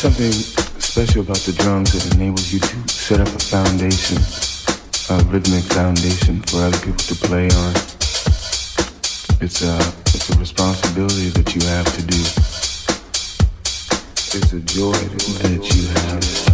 Something special about the drums that enables you to set up a foundation, a rhythmic foundation for other people to play on. It's a, it's a responsibility that you have to do. It's a joy that you have.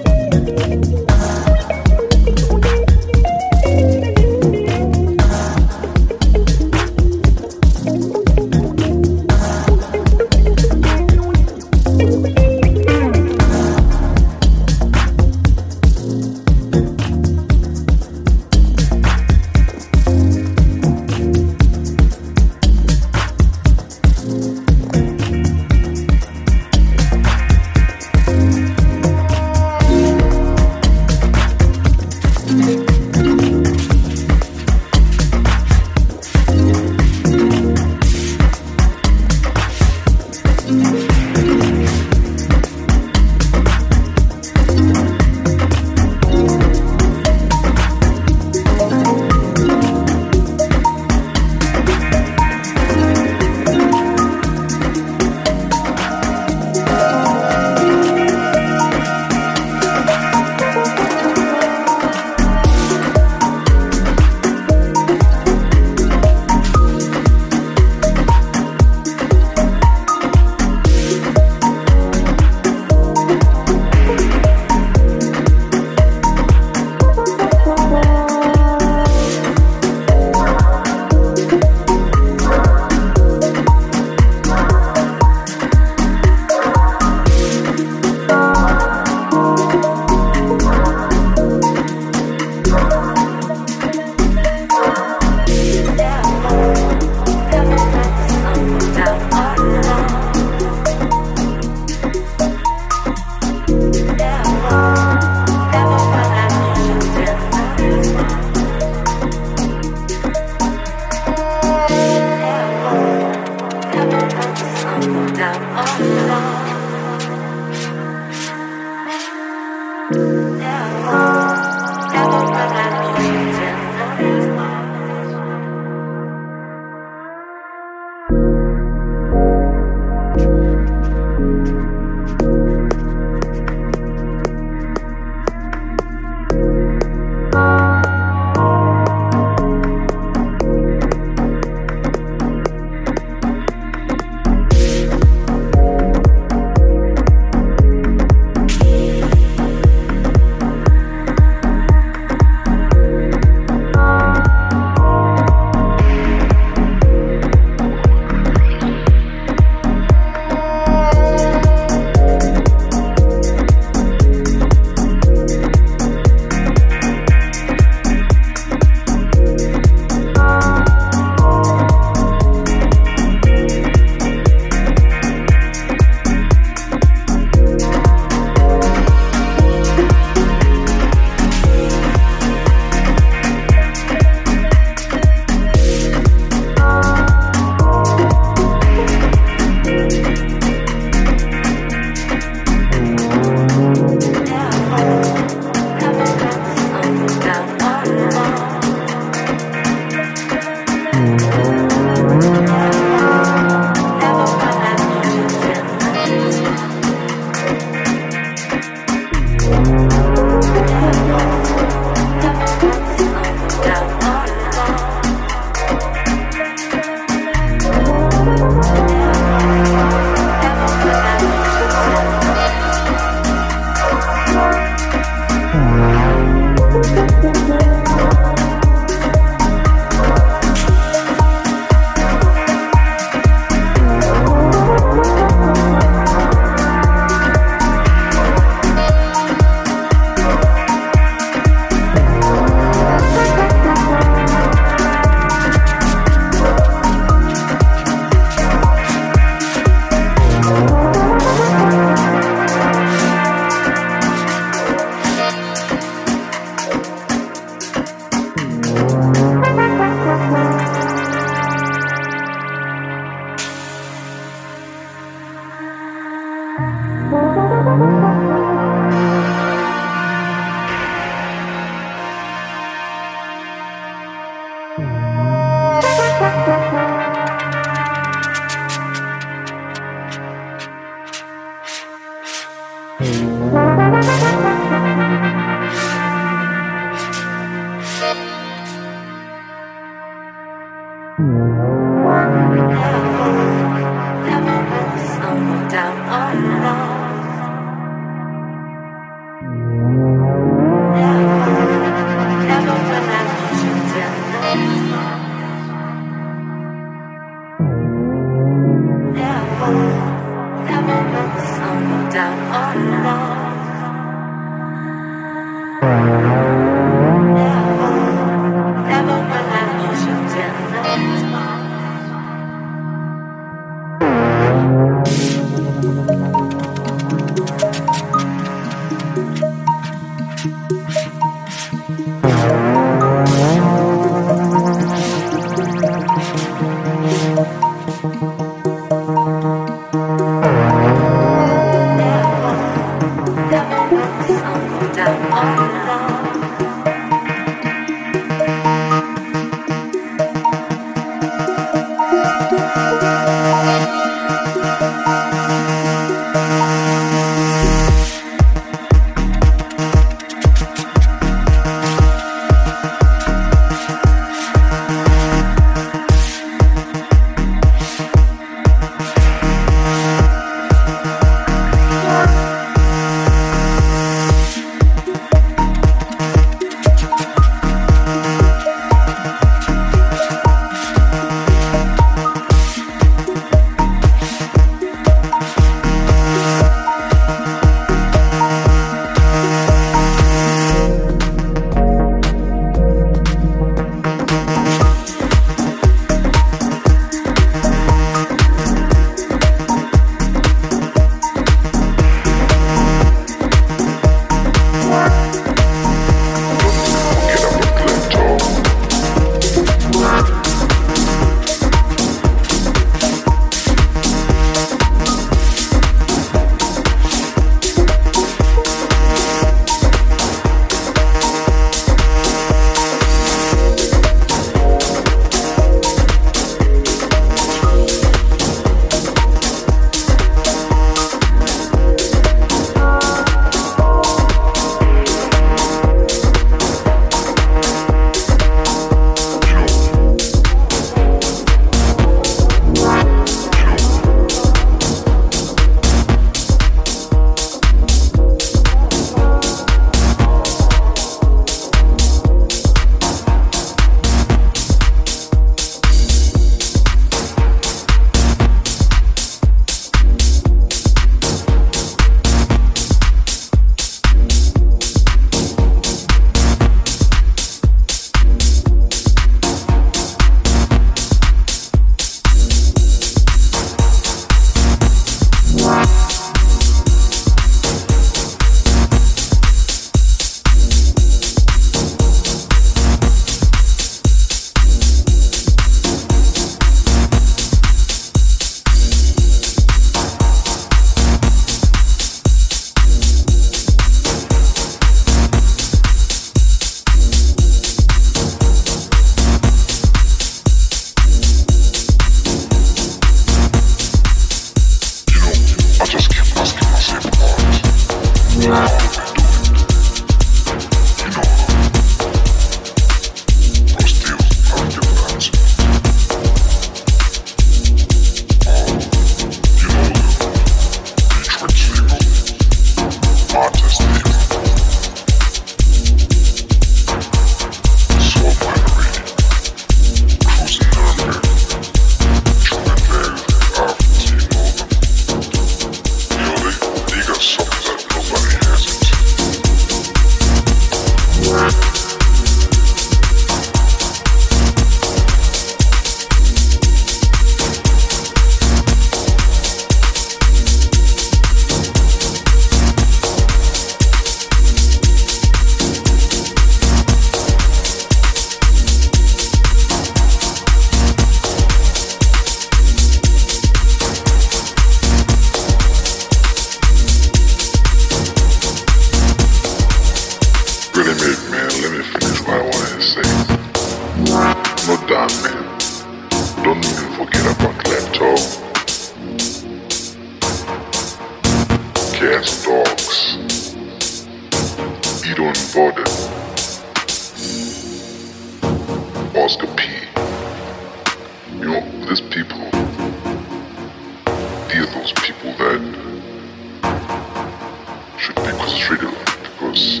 trigger because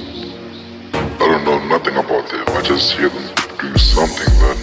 I don't know nothing about them. I just hear them do something that